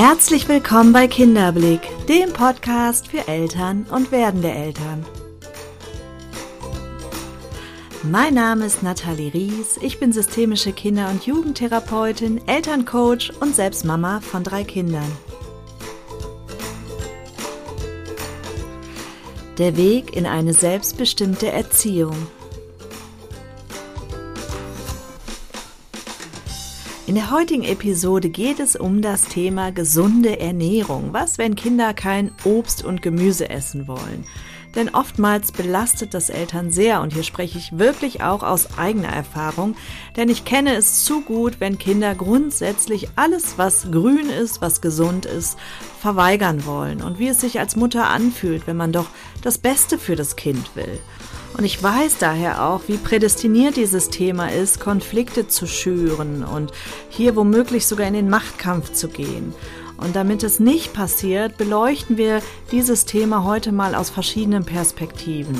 Herzlich willkommen bei Kinderblick, dem Podcast für Eltern und werdende Eltern. Mein Name ist Nathalie Ries, ich bin systemische Kinder- und Jugendtherapeutin, Elterncoach und selbst Mama von drei Kindern. Der Weg in eine selbstbestimmte Erziehung. Der heutigen Episode geht es um das Thema gesunde Ernährung. Was, wenn Kinder kein Obst und Gemüse essen wollen? Denn oftmals belastet das Eltern sehr und hier spreche ich wirklich auch aus eigener Erfahrung, denn ich kenne es zu gut, wenn Kinder grundsätzlich alles, was grün ist, was gesund ist, verweigern wollen und wie es sich als Mutter anfühlt, wenn man doch das Beste für das Kind will. Und ich weiß daher auch, wie prädestiniert dieses Thema ist, Konflikte zu schüren und hier womöglich sogar in den Machtkampf zu gehen. Und damit es nicht passiert, beleuchten wir dieses Thema heute mal aus verschiedenen Perspektiven.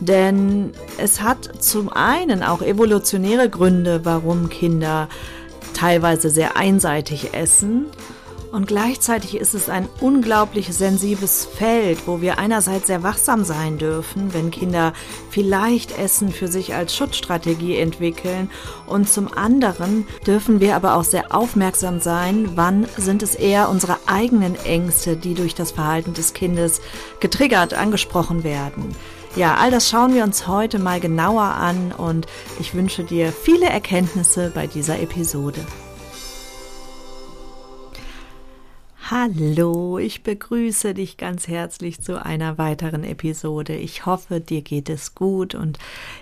Denn es hat zum einen auch evolutionäre Gründe, warum Kinder teilweise sehr einseitig essen und gleichzeitig ist es ein unglaublich sensibles Feld, wo wir einerseits sehr wachsam sein dürfen, wenn Kinder vielleicht Essen für sich als Schutzstrategie entwickeln. Und zum anderen dürfen wir aber auch sehr aufmerksam sein, wann sind es eher unsere eigenen Ängste, die durch das Verhalten des Kindes getriggert, angesprochen werden. Ja, all das schauen wir uns heute mal genauer an und ich wünsche dir viele Erkenntnisse bei dieser Episode. Hallo, ich begrüße dich ganz herzlich zu einer weiteren Episode. Ich hoffe, dir geht es gut und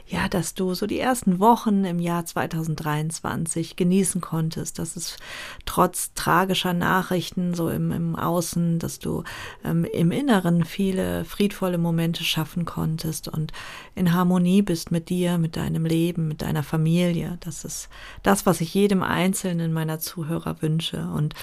ja, dass du so die ersten Wochen im Jahr 2023 genießen konntest, dass es trotz tragischer Nachrichten so im, im Außen, dass du ähm, im Inneren viele friedvolle Momente schaffen konntest und in Harmonie bist mit dir, mit deinem Leben, mit deiner Familie. Das ist das, was ich jedem Einzelnen meiner Zuhörer wünsche. Und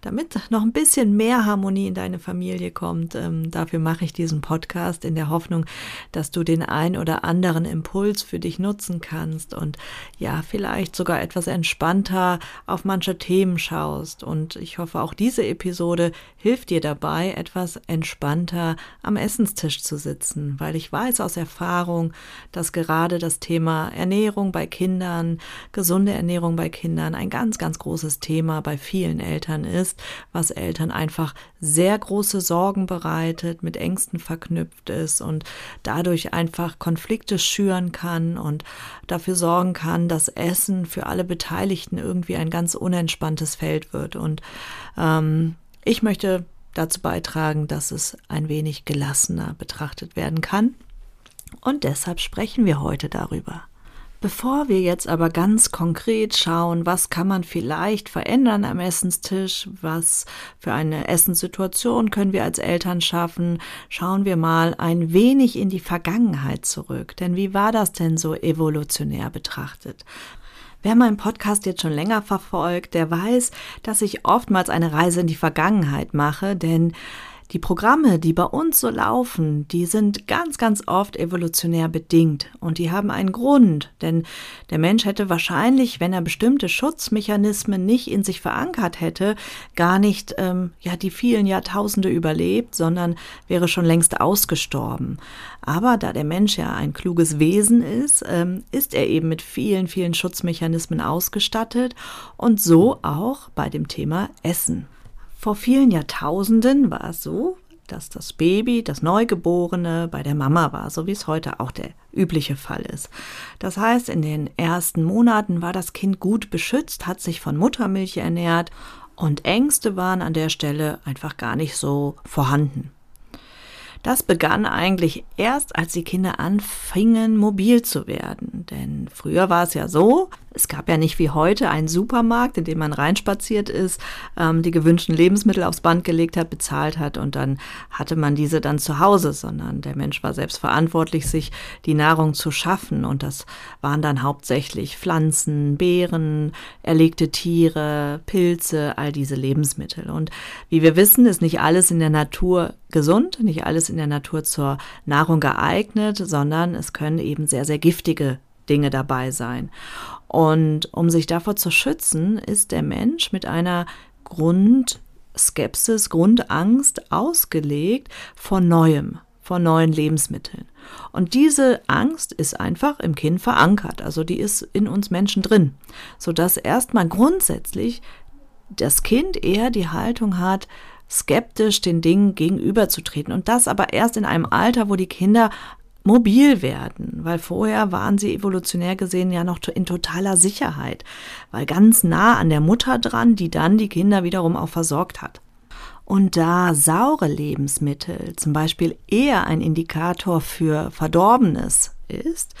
damit noch ein bisschen mehr Harmonie in deine Familie kommt, ähm, dafür mache ich diesen Podcast in der Hoffnung, dass du den ein oder anderen Impuls für dich nutzen kannst und ja, vielleicht sogar etwas entspannter auf manche Themen schaust. Und ich hoffe, auch diese Episode hilft dir dabei, etwas entspannter am Essenstisch zu sitzen, weil ich weiß aus Erfahrung, dass gerade das Thema Ernährung bei Kindern, gesunde Ernährung bei Kindern ein ganz, ganz großes Thema bei vielen Eltern ist, was Eltern einfach sehr große Sorgen bereitet, mit Ängsten verknüpft ist und dadurch einfach Konflikte schüren kann kann und dafür sorgen kann, dass Essen für alle Beteiligten irgendwie ein ganz unentspanntes Feld wird. Und ähm, ich möchte dazu beitragen, dass es ein wenig gelassener betrachtet werden kann. Und deshalb sprechen wir heute darüber. Bevor wir jetzt aber ganz konkret schauen, was kann man vielleicht verändern am Essenstisch, was für eine Essenssituation können wir als Eltern schaffen, schauen wir mal ein wenig in die Vergangenheit zurück. Denn wie war das denn so evolutionär betrachtet? Wer meinen Podcast jetzt schon länger verfolgt, der weiß, dass ich oftmals eine Reise in die Vergangenheit mache, denn die Programme, die bei uns so laufen, die sind ganz, ganz oft evolutionär bedingt und die haben einen Grund, denn der Mensch hätte wahrscheinlich, wenn er bestimmte Schutzmechanismen nicht in sich verankert hätte, gar nicht ähm, ja die vielen Jahrtausende überlebt, sondern wäre schon längst ausgestorben. Aber da der Mensch ja ein kluges Wesen ist, ähm, ist er eben mit vielen, vielen Schutzmechanismen ausgestattet und so auch bei dem Thema Essen. Vor vielen Jahrtausenden war es so, dass das Baby, das Neugeborene bei der Mama war, so wie es heute auch der übliche Fall ist. Das heißt, in den ersten Monaten war das Kind gut beschützt, hat sich von Muttermilch ernährt und Ängste waren an der Stelle einfach gar nicht so vorhanden. Das begann eigentlich erst, als die Kinder anfingen, mobil zu werden. Denn früher war es ja so, es gab ja nicht wie heute einen Supermarkt, in dem man reinspaziert ist, ähm, die gewünschten Lebensmittel aufs Band gelegt hat, bezahlt hat und dann hatte man diese dann zu Hause, sondern der Mensch war selbst verantwortlich, sich die Nahrung zu schaffen. Und das waren dann hauptsächlich Pflanzen, Beeren, erlegte Tiere, Pilze, all diese Lebensmittel. Und wie wir wissen, ist nicht alles in der Natur gesund, nicht alles in der Natur zur Nahrung geeignet, sondern es können eben sehr, sehr giftige Dinge dabei sein. Und um sich davor zu schützen, ist der Mensch mit einer Grund Skepsis, Grundangst ausgelegt vor Neuem, vor neuen Lebensmitteln. Und diese Angst ist einfach im Kind verankert, also die ist in uns Menschen drin, sodass erstmal grundsätzlich das Kind eher die Haltung hat, skeptisch den Dingen gegenüberzutreten. Und das aber erst in einem Alter, wo die Kinder mobil werden, weil vorher waren sie evolutionär gesehen ja noch in totaler Sicherheit, weil ganz nah an der Mutter dran, die dann die Kinder wiederum auch versorgt hat. Und da saure Lebensmittel zum Beispiel eher ein Indikator für Verdorbenes ist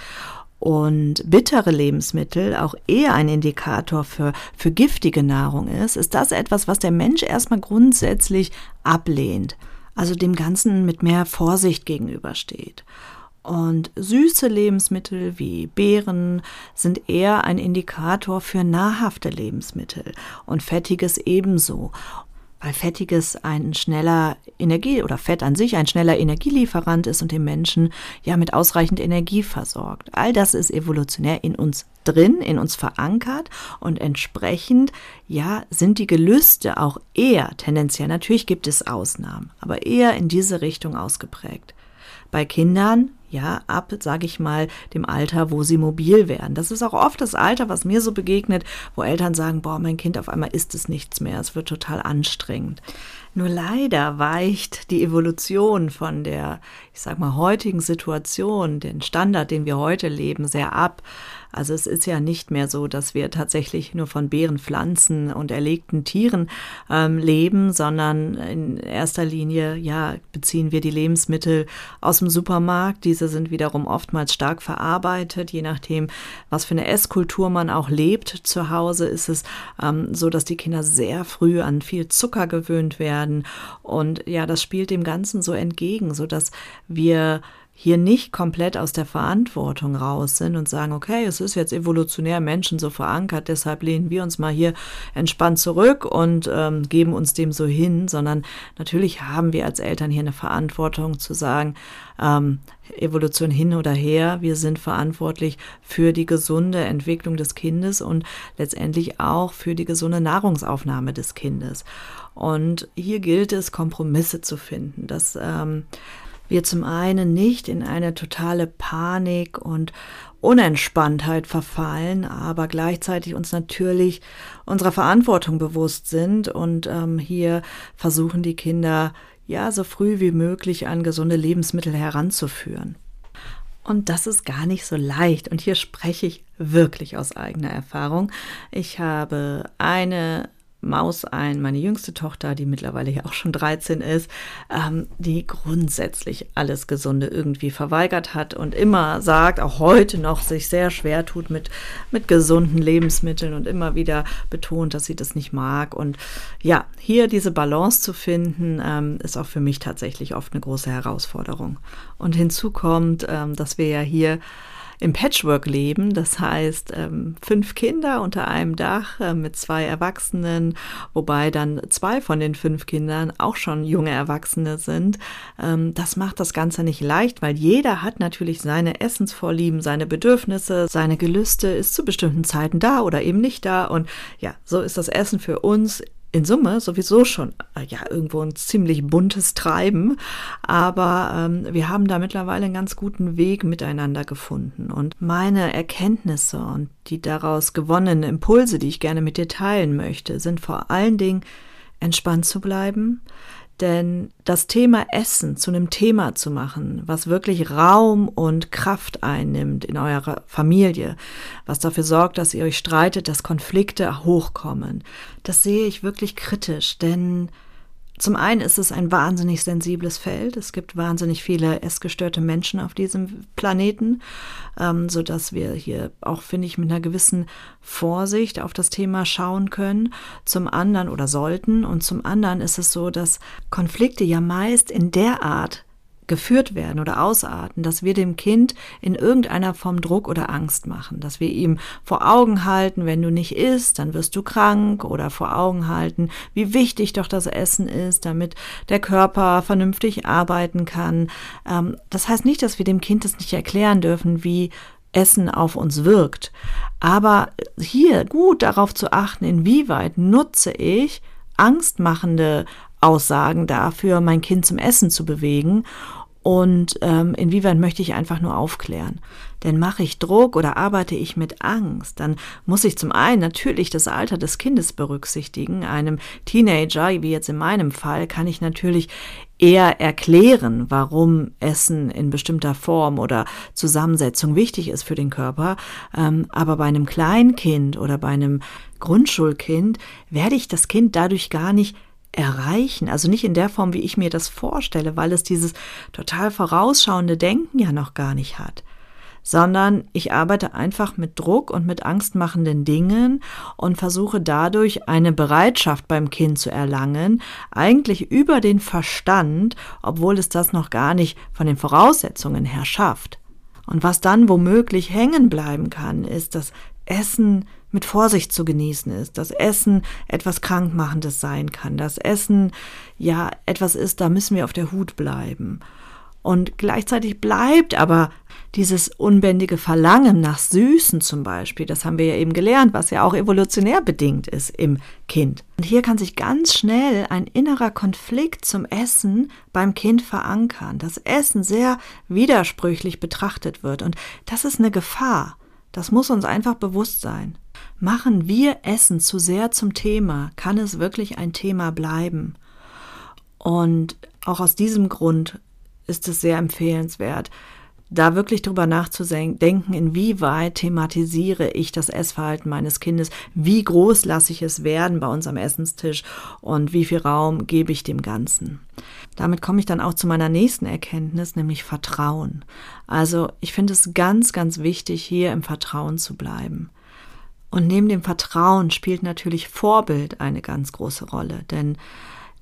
und bittere Lebensmittel auch eher ein Indikator für, für giftige Nahrung ist, ist das etwas, was der Mensch erstmal grundsätzlich ablehnt, also dem Ganzen mit mehr Vorsicht gegenübersteht. Und süße Lebensmittel wie Beeren sind eher ein Indikator für nahrhafte Lebensmittel und fettiges ebenso weil Fettiges ein schneller Energie oder Fett an sich ein schneller Energielieferant ist und den Menschen ja mit ausreichend Energie versorgt. All das ist evolutionär in uns drin, in uns verankert und entsprechend ja sind die Gelüste auch eher tendenziell, natürlich gibt es Ausnahmen, aber eher in diese Richtung ausgeprägt. Bei Kindern ja, ab, sage ich mal, dem Alter, wo sie mobil werden. Das ist auch oft das Alter, was mir so begegnet, wo Eltern sagen, boah, mein Kind auf einmal isst es nichts mehr, es wird total anstrengend. Nur leider weicht die Evolution von der, ich sag mal, heutigen Situation, den Standard, den wir heute leben, sehr ab. Also es ist ja nicht mehr so, dass wir tatsächlich nur von Beeren, Pflanzen und erlegten Tieren ähm, leben, sondern in erster Linie, ja, beziehen wir die Lebensmittel aus dem Supermarkt. Diese sind wiederum oftmals stark verarbeitet, je nachdem, was für eine Esskultur man auch lebt. Zu Hause ist es ähm, so, dass die Kinder sehr früh an viel Zucker gewöhnt werden. Und ja, das spielt dem Ganzen so entgegen, so dass wir hier nicht komplett aus der Verantwortung raus sind und sagen, okay, es ist jetzt evolutionär Menschen so verankert, deshalb lehnen wir uns mal hier entspannt zurück und ähm, geben uns dem so hin, sondern natürlich haben wir als Eltern hier eine Verantwortung zu sagen, ähm, Evolution hin oder her, wir sind verantwortlich für die gesunde Entwicklung des Kindes und letztendlich auch für die gesunde Nahrungsaufnahme des Kindes. Und hier gilt es, Kompromisse zu finden. Das ähm, wir zum einen nicht in eine totale Panik und Unentspanntheit verfallen, aber gleichzeitig uns natürlich unserer Verantwortung bewusst sind und ähm, hier versuchen die Kinder ja so früh wie möglich an gesunde Lebensmittel heranzuführen. Und das ist gar nicht so leicht. Und hier spreche ich wirklich aus eigener Erfahrung. Ich habe eine Maus ein, meine jüngste Tochter, die mittlerweile ja auch schon 13 ist, ähm, die grundsätzlich alles Gesunde irgendwie verweigert hat und immer sagt, auch heute noch sich sehr schwer tut mit, mit gesunden Lebensmitteln und immer wieder betont, dass sie das nicht mag. Und ja, hier diese Balance zu finden, ähm, ist auch für mich tatsächlich oft eine große Herausforderung. Und hinzu kommt, ähm, dass wir ja hier im Patchwork leben. Das heißt, ähm, fünf Kinder unter einem Dach äh, mit zwei Erwachsenen, wobei dann zwei von den fünf Kindern auch schon junge Erwachsene sind. Ähm, das macht das Ganze nicht leicht, weil jeder hat natürlich seine Essensvorlieben, seine Bedürfnisse, seine Gelüste, ist zu bestimmten Zeiten da oder eben nicht da. Und ja, so ist das Essen für uns in Summe sowieso schon äh, ja irgendwo ein ziemlich buntes Treiben, aber ähm, wir haben da mittlerweile einen ganz guten Weg miteinander gefunden. Und meine Erkenntnisse und die daraus gewonnenen Impulse, die ich gerne mit dir teilen möchte, sind vor allen Dingen entspannt zu bleiben, denn das Thema Essen zu einem Thema zu machen, was wirklich Raum und Kraft einnimmt in eurer Familie, was dafür sorgt, dass ihr euch streitet, dass Konflikte hochkommen, das sehe ich wirklich kritisch, denn zum einen ist es ein wahnsinnig sensibles Feld. Es gibt wahnsinnig viele essgestörte Menschen auf diesem Planeten, ähm, so dass wir hier auch, finde ich, mit einer gewissen Vorsicht auf das Thema schauen können. Zum anderen oder sollten. Und zum anderen ist es so, dass Konflikte ja meist in der Art geführt werden oder ausarten, dass wir dem Kind in irgendeiner Form Druck oder Angst machen, dass wir ihm vor Augen halten, wenn du nicht isst, dann wirst du krank oder vor Augen halten, wie wichtig doch das Essen ist, damit der Körper vernünftig arbeiten kann. Ähm, das heißt nicht, dass wir dem Kind das nicht erklären dürfen, wie Essen auf uns wirkt. Aber hier gut darauf zu achten, inwieweit nutze ich angstmachende Aussagen dafür, mein Kind zum Essen zu bewegen und ähm, inwieweit möchte ich einfach nur aufklären. Denn mache ich Druck oder arbeite ich mit Angst, dann muss ich zum einen natürlich das Alter des Kindes berücksichtigen. Einem Teenager, wie jetzt in meinem Fall, kann ich natürlich eher erklären, warum Essen in bestimmter Form oder Zusammensetzung wichtig ist für den Körper. Ähm, aber bei einem Kleinkind oder bei einem Grundschulkind werde ich das Kind dadurch gar nicht erreichen. Also nicht in der Form, wie ich mir das vorstelle, weil es dieses total vorausschauende Denken ja noch gar nicht hat sondern ich arbeite einfach mit Druck und mit angstmachenden Dingen und versuche dadurch eine Bereitschaft beim Kind zu erlangen, eigentlich über den Verstand, obwohl es das noch gar nicht von den Voraussetzungen her schafft. Und was dann womöglich hängen bleiben kann, ist das Essen mit Vorsicht zu genießen ist, dass Essen etwas Krankmachendes sein kann, dass Essen ja etwas ist, da müssen wir auf der Hut bleiben. Und gleichzeitig bleibt aber dieses unbändige Verlangen nach Süßen zum Beispiel, das haben wir ja eben gelernt, was ja auch evolutionär bedingt ist im Kind. Und hier kann sich ganz schnell ein innerer Konflikt zum Essen beim Kind verankern, dass Essen sehr widersprüchlich betrachtet wird. Und das ist eine Gefahr. Das muss uns einfach bewusst sein. Machen wir Essen zu sehr zum Thema, kann es wirklich ein Thema bleiben. Und auch aus diesem Grund ist es sehr empfehlenswert, da wirklich drüber nachzudenken, inwieweit thematisiere ich das Essverhalten meines Kindes, wie groß lasse ich es werden bei uns am Essenstisch und wie viel Raum gebe ich dem Ganzen. Damit komme ich dann auch zu meiner nächsten Erkenntnis, nämlich Vertrauen. Also ich finde es ganz, ganz wichtig, hier im Vertrauen zu bleiben. Und neben dem Vertrauen spielt natürlich Vorbild eine ganz große Rolle, denn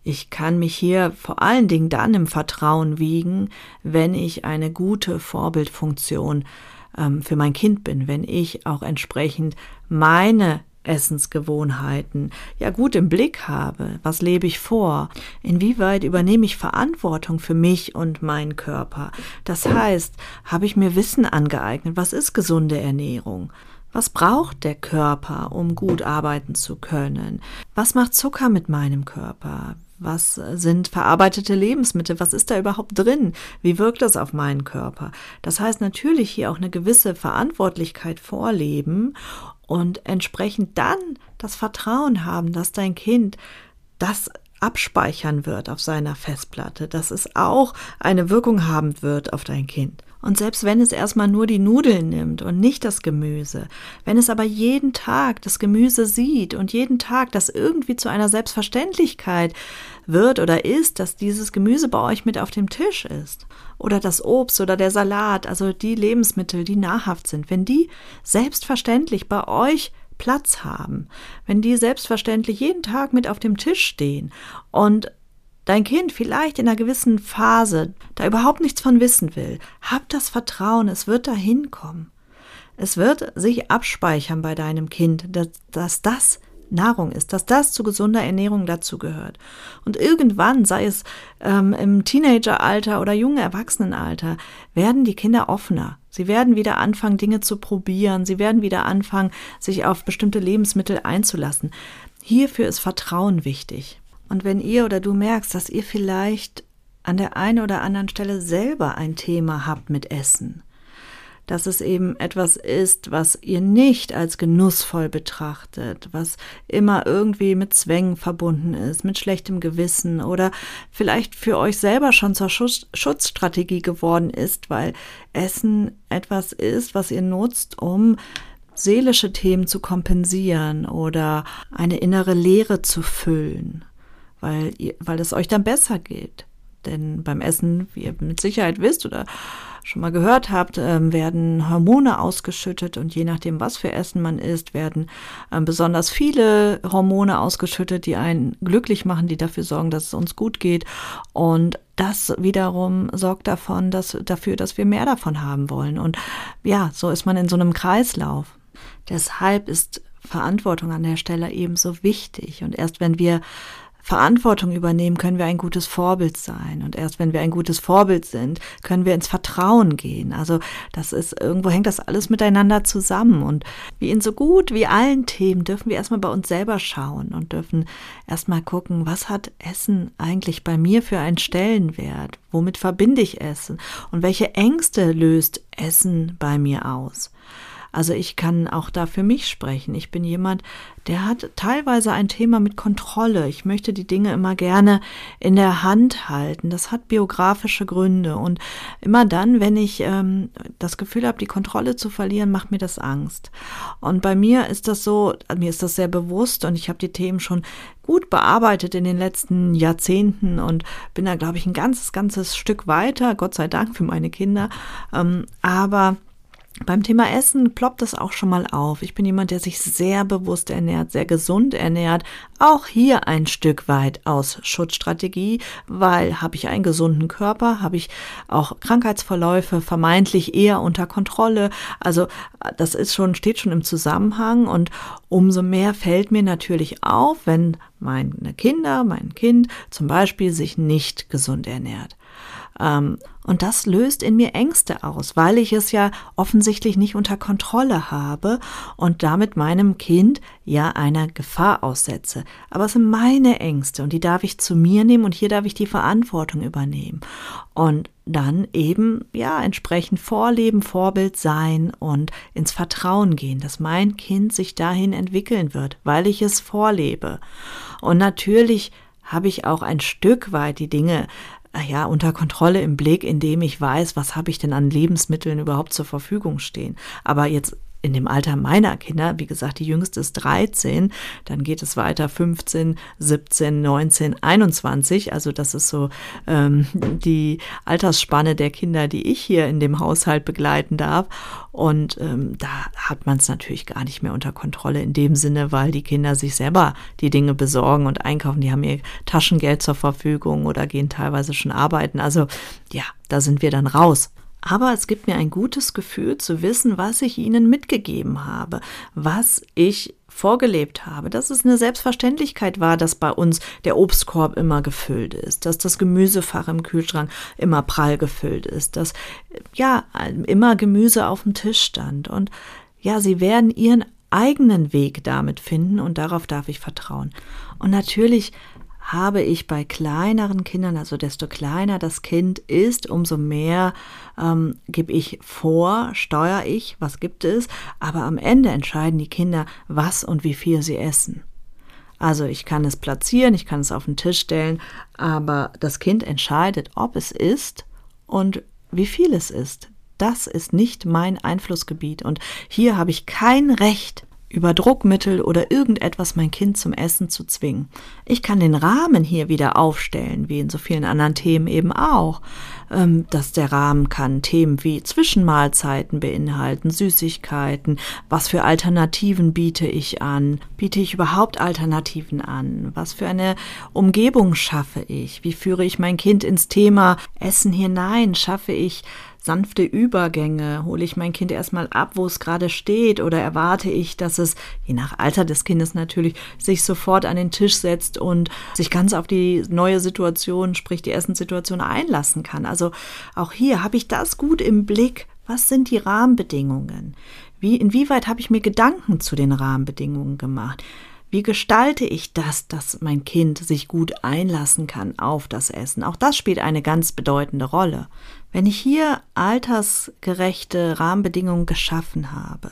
ich kann mich hier vor allen Dingen dann im Vertrauen wiegen, wenn ich eine gute Vorbildfunktion ähm, für mein Kind bin, wenn ich auch entsprechend meine Essensgewohnheiten ja gut im Blick habe. Was lebe ich vor? Inwieweit übernehme ich Verantwortung für mich und meinen Körper? Das heißt, habe ich mir Wissen angeeignet? Was ist gesunde Ernährung? Was braucht der Körper, um gut arbeiten zu können? Was macht Zucker mit meinem Körper? Was sind verarbeitete Lebensmittel? Was ist da überhaupt drin? Wie wirkt das auf meinen Körper? Das heißt natürlich hier auch eine gewisse Verantwortlichkeit vorleben und entsprechend dann das Vertrauen haben, dass dein Kind das abspeichern wird auf seiner Festplatte, dass es auch eine Wirkung haben wird auf dein Kind. Und selbst wenn es erstmal nur die Nudeln nimmt und nicht das Gemüse, wenn es aber jeden Tag das Gemüse sieht und jeden Tag das irgendwie zu einer Selbstverständlichkeit wird oder ist, dass dieses Gemüse bei euch mit auf dem Tisch ist oder das Obst oder der Salat, also die Lebensmittel, die nahrhaft sind, wenn die selbstverständlich bei euch Platz haben, wenn die selbstverständlich jeden Tag mit auf dem Tisch stehen und dein Kind vielleicht in einer gewissen Phase da überhaupt nichts von wissen will, hab das Vertrauen, es wird dahin kommen. Es wird sich abspeichern bei deinem Kind, dass, dass das Nahrung ist, dass das zu gesunder Ernährung dazu gehört. Und irgendwann, sei es ähm, im Teenageralter oder jungen Erwachsenenalter, werden die Kinder offener. Sie werden wieder anfangen, Dinge zu probieren. Sie werden wieder anfangen, sich auf bestimmte Lebensmittel einzulassen. Hierfür ist Vertrauen wichtig. Und wenn ihr oder du merkst, dass ihr vielleicht an der einen oder anderen Stelle selber ein Thema habt mit Essen, dass es eben etwas ist, was ihr nicht als genussvoll betrachtet, was immer irgendwie mit Zwängen verbunden ist, mit schlechtem Gewissen oder vielleicht für euch selber schon zur Schutz Schutzstrategie geworden ist, weil Essen etwas ist, was ihr nutzt, um seelische Themen zu kompensieren oder eine innere Leere zu füllen weil, ihr, weil es euch dann besser geht. Denn beim Essen, wie ihr mit Sicherheit wisst oder schon mal gehört habt, ähm, werden Hormone ausgeschüttet und je nachdem, was für Essen man isst, werden ähm, besonders viele Hormone ausgeschüttet, die einen glücklich machen, die dafür sorgen, dass es uns gut geht. Und das wiederum sorgt davon, dass, dafür, dass wir mehr davon haben wollen. Und ja, so ist man in so einem Kreislauf. Deshalb ist Verantwortung an der Stelle ebenso wichtig. Und erst wenn wir Verantwortung übernehmen, können wir ein gutes Vorbild sein. Und erst wenn wir ein gutes Vorbild sind, können wir ins Vertrauen gehen. Also das ist, irgendwo hängt das alles miteinander zusammen. Und wie in so gut wie allen Themen dürfen wir erstmal bei uns selber schauen und dürfen erstmal gucken, was hat Essen eigentlich bei mir für einen Stellenwert? Womit verbinde ich Essen? Und welche Ängste löst Essen bei mir aus? Also ich kann auch da für mich sprechen. Ich bin jemand, der hat teilweise ein Thema mit Kontrolle. Ich möchte die Dinge immer gerne in der Hand halten. Das hat biografische Gründe. Und immer dann, wenn ich ähm, das Gefühl habe, die Kontrolle zu verlieren, macht mir das Angst. Und bei mir ist das so, mir ist das sehr bewusst und ich habe die Themen schon gut bearbeitet in den letzten Jahrzehnten und bin da, glaube ich, ein ganzes, ganzes Stück weiter. Gott sei Dank für meine Kinder. Ähm, aber beim Thema Essen ploppt es auch schon mal auf. Ich bin jemand, der sich sehr bewusst ernährt, sehr gesund ernährt. Auch hier ein Stück weit aus Schutzstrategie, weil habe ich einen gesunden Körper, habe ich auch Krankheitsverläufe vermeintlich eher unter Kontrolle. Also das ist schon, steht schon im Zusammenhang und umso mehr fällt mir natürlich auf, wenn meine Kinder, mein Kind zum Beispiel sich nicht gesund ernährt. Ähm, und das löst in mir Ängste aus, weil ich es ja offensichtlich nicht unter Kontrolle habe und damit meinem Kind ja einer Gefahr aussetze. Aber es sind meine Ängste und die darf ich zu mir nehmen und hier darf ich die Verantwortung übernehmen. Und dann eben, ja, entsprechend vorleben, Vorbild sein und ins Vertrauen gehen, dass mein Kind sich dahin entwickeln wird, weil ich es vorlebe. Und natürlich habe ich auch ein Stück weit die Dinge ja, unter Kontrolle im Blick, indem ich weiß, was habe ich denn an Lebensmitteln überhaupt zur Verfügung stehen. Aber jetzt in dem Alter meiner Kinder, wie gesagt, die jüngste ist 13, dann geht es weiter 15, 17, 19, 21. Also das ist so ähm, die Altersspanne der Kinder, die ich hier in dem Haushalt begleiten darf. Und ähm, da hat man es natürlich gar nicht mehr unter Kontrolle in dem Sinne, weil die Kinder sich selber die Dinge besorgen und einkaufen. Die haben ihr Taschengeld zur Verfügung oder gehen teilweise schon arbeiten. Also ja, da sind wir dann raus aber es gibt mir ein gutes Gefühl zu wissen, was ich ihnen mitgegeben habe, was ich vorgelebt habe, dass es eine Selbstverständlichkeit war, dass bei uns der Obstkorb immer gefüllt ist, dass das Gemüsefach im Kühlschrank immer prall gefüllt ist, dass ja immer Gemüse auf dem Tisch stand und ja, sie werden ihren eigenen Weg damit finden und darauf darf ich vertrauen. Und natürlich habe ich bei kleineren Kindern, also desto kleiner das Kind ist, umso mehr ähm, gebe ich vor, steuere ich, was gibt es, aber am Ende entscheiden die Kinder, was und wie viel sie essen. Also ich kann es platzieren, ich kann es auf den Tisch stellen, aber das Kind entscheidet, ob es isst und wie viel es isst. Das ist nicht mein Einflussgebiet und hier habe ich kein Recht, über Druckmittel oder irgendetwas mein Kind zum Essen zu zwingen. Ich kann den Rahmen hier wieder aufstellen, wie in so vielen anderen Themen eben auch. Ähm, dass der Rahmen kann Themen wie Zwischenmahlzeiten beinhalten, Süßigkeiten, was für Alternativen biete ich an, biete ich überhaupt Alternativen an, was für eine Umgebung schaffe ich, wie führe ich mein Kind ins Thema Essen hinein, schaffe ich sanfte Übergänge? Hole ich mein Kind erstmal ab, wo es gerade steht? Oder erwarte ich, dass es, je nach Alter des Kindes natürlich, sich sofort an den Tisch setzt und sich ganz auf die neue Situation, sprich die Essenssituation einlassen kann? Also auch hier habe ich das gut im Blick. Was sind die Rahmenbedingungen? Wie, inwieweit habe ich mir Gedanken zu den Rahmenbedingungen gemacht? Wie gestalte ich das, dass mein Kind sich gut einlassen kann auf das Essen? Auch das spielt eine ganz bedeutende Rolle. Wenn ich hier altersgerechte Rahmenbedingungen geschaffen habe,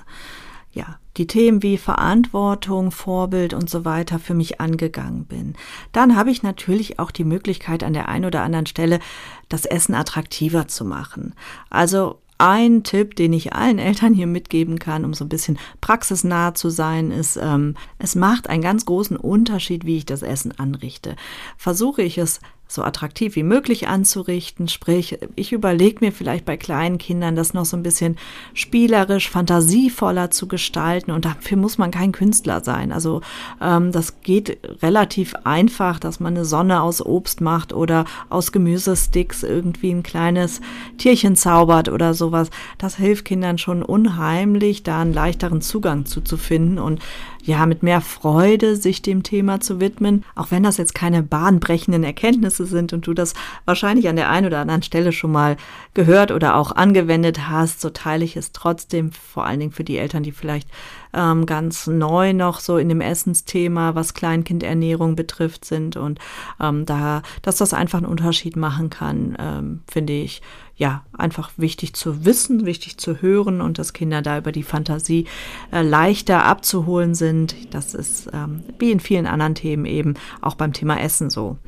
ja, die Themen wie Verantwortung, Vorbild und so weiter für mich angegangen bin, dann habe ich natürlich auch die Möglichkeit, an der einen oder anderen Stelle das Essen attraktiver zu machen. Also ein Tipp, den ich allen Eltern hier mitgeben kann, um so ein bisschen praxisnah zu sein, ist, ähm, es macht einen ganz großen Unterschied, wie ich das Essen anrichte. Versuche ich es so attraktiv wie möglich anzurichten. Sprich, ich überlege mir vielleicht bei kleinen Kindern, das noch so ein bisschen spielerisch, fantasievoller zu gestalten. Und dafür muss man kein Künstler sein. Also ähm, das geht relativ einfach, dass man eine Sonne aus Obst macht oder aus Gemüsesticks irgendwie ein kleines Tierchen zaubert oder sowas. Das hilft Kindern schon unheimlich, da einen leichteren Zugang zuzufinden und ja, mit mehr Freude sich dem Thema zu widmen, auch wenn das jetzt keine bahnbrechenden Erkenntnisse sind und du das wahrscheinlich an der einen oder anderen Stelle schon mal gehört oder auch angewendet hast, so teile ich es trotzdem, vor allen Dingen für die Eltern, die vielleicht ähm, ganz neu noch so in dem Essensthema, was Kleinkindernährung betrifft, sind und ähm, da, dass das einfach einen Unterschied machen kann, ähm, finde ich ja einfach wichtig zu wissen, wichtig zu hören und dass Kinder da über die Fantasie äh, leichter abzuholen sind. Das ist ähm, wie in vielen anderen Themen eben auch beim Thema Essen so.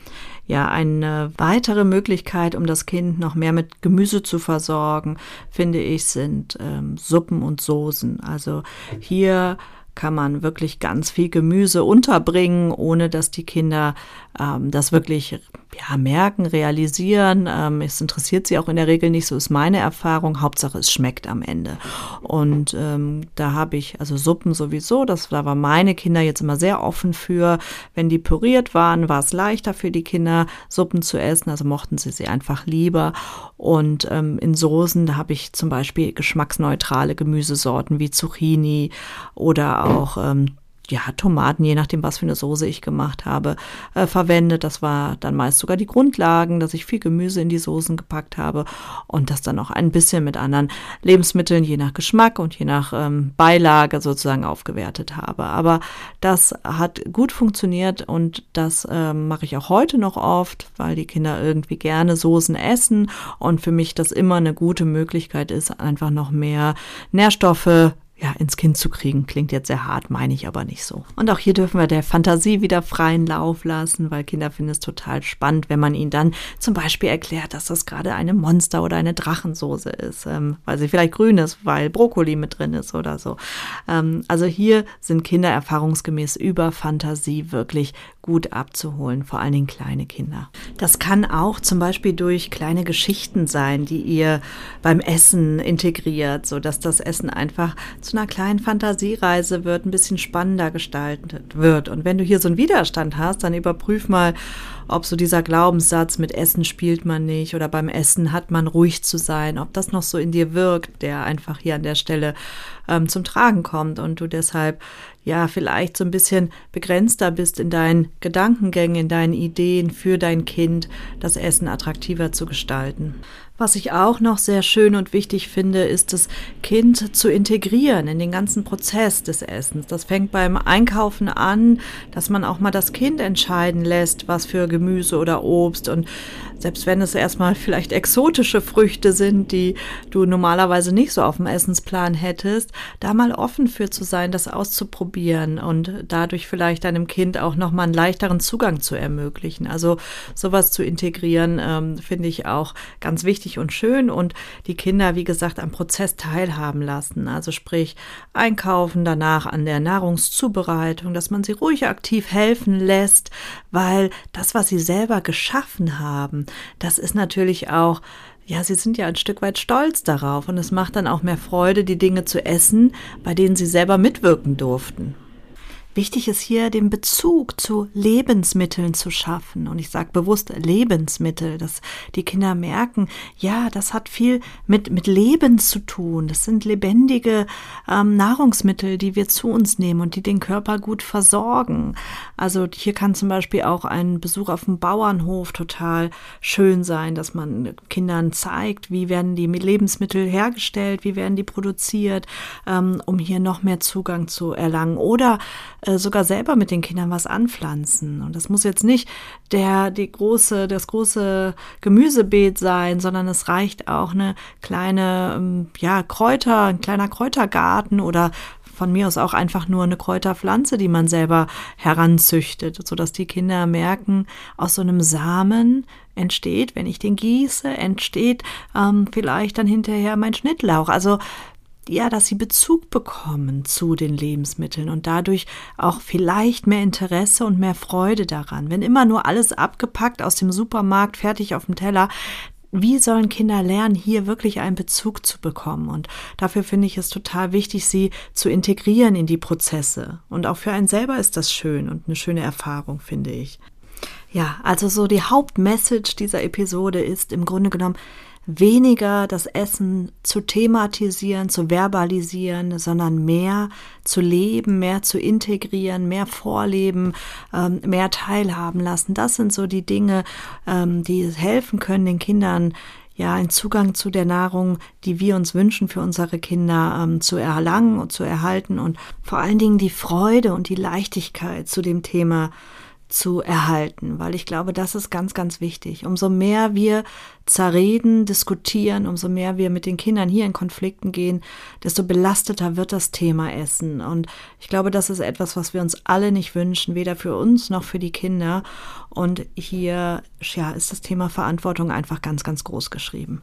Ja, eine weitere Möglichkeit, um das Kind noch mehr mit Gemüse zu versorgen, finde ich, sind ähm, Suppen und Soßen. Also hier kann man wirklich ganz viel Gemüse unterbringen, ohne dass die Kinder ähm, das wirklich ja, merken, realisieren. Ähm, es interessiert sie auch in der Regel nicht, so ist meine Erfahrung. Hauptsache, es schmeckt am Ende. Und ähm, da habe ich, also Suppen sowieso, das, da waren meine Kinder jetzt immer sehr offen für. Wenn die püriert waren, war es leichter für die Kinder, Suppen zu essen, also mochten sie sie einfach lieber. Und ähm, in Soßen, da habe ich zum Beispiel geschmacksneutrale Gemüsesorten wie Zucchini oder auch ähm, ja, Tomaten, je nachdem, was für eine Soße ich gemacht habe, äh, verwendet. Das war dann meist sogar die Grundlagen, dass ich viel Gemüse in die Soßen gepackt habe und das dann auch ein bisschen mit anderen Lebensmitteln, je nach Geschmack und je nach ähm, Beilage sozusagen aufgewertet habe. Aber das hat gut funktioniert und das ähm, mache ich auch heute noch oft, weil die Kinder irgendwie gerne Soßen essen und für mich das immer eine gute Möglichkeit ist, einfach noch mehr Nährstoffe ja, ins Kind zu kriegen. Klingt jetzt sehr hart, meine ich aber nicht so. Und auch hier dürfen wir der Fantasie wieder freien Lauf lassen, weil Kinder finden es total spannend, wenn man ihnen dann zum Beispiel erklärt, dass das gerade eine Monster- oder eine Drachensoße ist, ähm, weil sie vielleicht grün ist, weil Brokkoli mit drin ist oder so. Ähm, also hier sind Kinder erfahrungsgemäß über Fantasie wirklich gut abzuholen, vor allen Dingen kleine Kinder. Das kann auch zum Beispiel durch kleine Geschichten sein, die ihr beim Essen integriert, so dass das Essen einfach zu einer kleinen Fantasiereise wird, ein bisschen spannender gestaltet wird. Und wenn du hier so einen Widerstand hast, dann überprüf mal, ob so dieser Glaubenssatz mit Essen spielt man nicht oder beim Essen hat man ruhig zu sein, ob das noch so in dir wirkt, der einfach hier an der Stelle ähm, zum Tragen kommt und du deshalb ja vielleicht so ein bisschen begrenzter bist in deinen Gedankengängen, in deinen Ideen für dein Kind, das Essen attraktiver zu gestalten. Was ich auch noch sehr schön und wichtig finde, ist das Kind zu integrieren in den ganzen Prozess des Essens. Das fängt beim Einkaufen an, dass man auch mal das Kind entscheiden lässt, was für Gemüse oder Obst und selbst wenn es erstmal vielleicht exotische Früchte sind, die du normalerweise nicht so auf dem Essensplan hättest, da mal offen für zu sein, das auszuprobieren und dadurch vielleicht deinem Kind auch nochmal einen leichteren Zugang zu ermöglichen. Also sowas zu integrieren, ähm, finde ich auch ganz wichtig und schön und die Kinder, wie gesagt, am Prozess teilhaben lassen. Also sprich, einkaufen, danach an der Nahrungszubereitung, dass man sie ruhig aktiv helfen lässt, weil das, was sie selber geschaffen haben, das ist natürlich auch ja, sie sind ja ein Stück weit stolz darauf und es macht dann auch mehr Freude, die Dinge zu essen, bei denen sie selber mitwirken durften. Wichtig ist hier, den Bezug zu Lebensmitteln zu schaffen. Und ich sage bewusst Lebensmittel, dass die Kinder merken, ja, das hat viel mit, mit Leben zu tun. Das sind lebendige ähm, Nahrungsmittel, die wir zu uns nehmen und die den Körper gut versorgen. Also hier kann zum Beispiel auch ein Besuch auf dem Bauernhof total schön sein, dass man Kindern zeigt, wie werden die Lebensmittel hergestellt, wie werden die produziert, ähm, um hier noch mehr Zugang zu erlangen. Oder äh, sogar selber mit den Kindern was anpflanzen. Und das muss jetzt nicht der, die große, das große Gemüsebeet sein, sondern es reicht auch eine kleine, ähm, ja, Kräuter, ein kleiner Kräutergarten oder von mir aus auch einfach nur eine Kräuterpflanze, die man selber heranzüchtet, sodass die Kinder merken, aus so einem Samen entsteht, wenn ich den gieße, entsteht ähm, vielleicht dann hinterher mein Schnittlauch. Also ja, dass sie Bezug bekommen zu den Lebensmitteln und dadurch auch vielleicht mehr Interesse und mehr Freude daran. Wenn immer nur alles abgepackt aus dem Supermarkt fertig auf dem Teller, wie sollen Kinder lernen, hier wirklich einen Bezug zu bekommen? Und dafür finde ich es total wichtig, sie zu integrieren in die Prozesse. Und auch für einen selber ist das schön und eine schöne Erfahrung, finde ich. Ja, also so die Hauptmessage dieser Episode ist im Grunde genommen, weniger das Essen zu thematisieren, zu verbalisieren, sondern mehr zu leben, mehr zu integrieren, mehr vorleben, ähm, mehr teilhaben lassen. Das sind so die Dinge, ähm, die helfen können, den Kindern ja einen Zugang zu der Nahrung, die wir uns wünschen für unsere Kinder ähm, zu erlangen und zu erhalten und vor allen Dingen die Freude und die Leichtigkeit zu dem Thema zu erhalten, weil ich glaube, das ist ganz, ganz wichtig. Umso mehr wir zerreden, diskutieren, umso mehr wir mit den Kindern hier in Konflikten gehen, desto belasteter wird das Thema Essen. Und ich glaube, das ist etwas, was wir uns alle nicht wünschen, weder für uns noch für die Kinder. Und hier ja, ist das Thema Verantwortung einfach ganz, ganz groß geschrieben.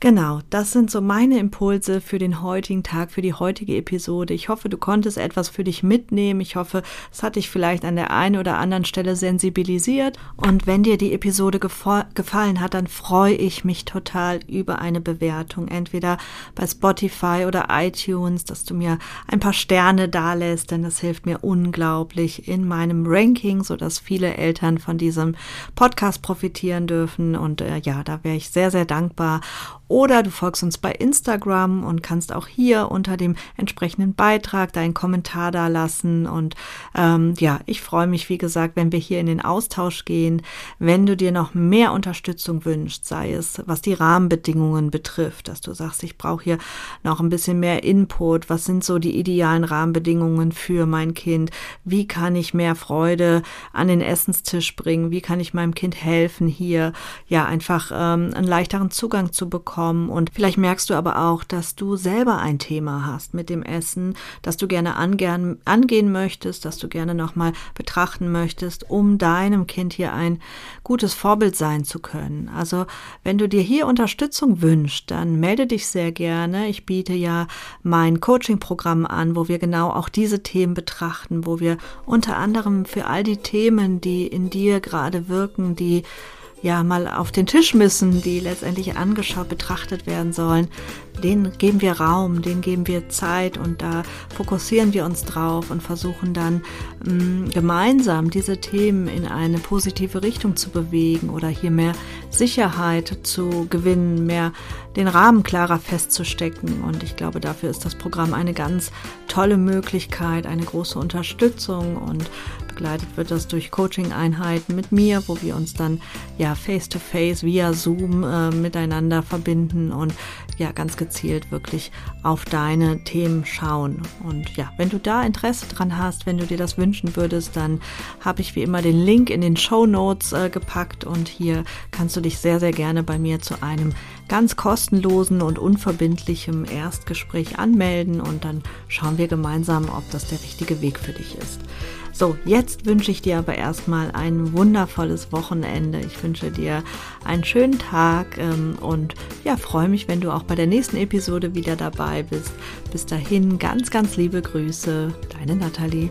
Genau, das sind so meine Impulse für den heutigen Tag, für die heutige Episode. Ich hoffe, du konntest etwas für dich mitnehmen. Ich hoffe, es hat dich vielleicht an der einen oder anderen Stelle sensibilisiert. Und wenn dir die Episode gefallen hat, dann freue ich mich total über eine Bewertung. Entweder bei Spotify oder iTunes, dass du mir ein paar Sterne dalässt, denn das hilft mir unglaublich in meinem Ranking, sodass viele Eltern von diesem Podcast profitieren dürfen. Und äh, ja, da wäre ich sehr, sehr dankbar. Oder du folgst uns bei Instagram und kannst auch hier unter dem entsprechenden Beitrag deinen Kommentar da lassen. Und ähm, ja, ich freue mich, wie gesagt, wenn wir hier in den Austausch gehen. Wenn du dir noch mehr Unterstützung wünschst, sei es was die Rahmenbedingungen betrifft, dass du sagst, ich brauche hier noch ein bisschen mehr Input. Was sind so die idealen Rahmenbedingungen für mein Kind? Wie kann ich mehr Freude an den Essenstisch bringen? Wie kann ich meinem Kind helfen, hier ja einfach ähm, einen leichteren Zugang zu bekommen? Kommen. Und vielleicht merkst du aber auch, dass du selber ein Thema hast mit dem Essen, dass du gerne angern, angehen möchtest, dass du gerne nochmal betrachten möchtest, um deinem Kind hier ein gutes Vorbild sein zu können. Also wenn du dir hier Unterstützung wünschst, dann melde dich sehr gerne. Ich biete ja mein Coaching-Programm an, wo wir genau auch diese Themen betrachten, wo wir unter anderem für all die Themen, die in dir gerade wirken, die ja mal auf den Tisch müssen, die letztendlich angeschaut, betrachtet werden sollen, den geben wir Raum, den geben wir Zeit und da fokussieren wir uns drauf und versuchen dann mh, mm, gemeinsam diese Themen in eine positive Richtung zu bewegen oder hier mehr Sicherheit zu gewinnen, mehr den Rahmen klarer festzustecken. Und ich glaube, dafür ist das Programm eine ganz tolle Möglichkeit, eine große Unterstützung und begleitet wird das durch Coaching-Einheiten mit mir, wo wir uns dann ja face-to-face -face via Zoom äh, miteinander verbinden und ja ganz gezielt wirklich auf deine Themen schauen. Und ja, wenn du da Interesse dran hast, wenn du dir das wünschen würdest, dann habe ich wie immer den Link in den Show Notes äh, gepackt und hier kannst du dich sehr, sehr gerne bei mir zu einem ganz kostenlosen und unverbindlichen Erstgespräch anmelden und dann schauen wir gemeinsam, ob das der richtige Weg für dich ist. So, jetzt wünsche ich dir aber erstmal ein wundervolles Wochenende. Ich wünsche dir einen schönen Tag ähm, und ja, freue mich, wenn du auch bei der nächsten Episode wieder dabei bist. Bis dahin ganz, ganz liebe Grüße, deine Nathalie.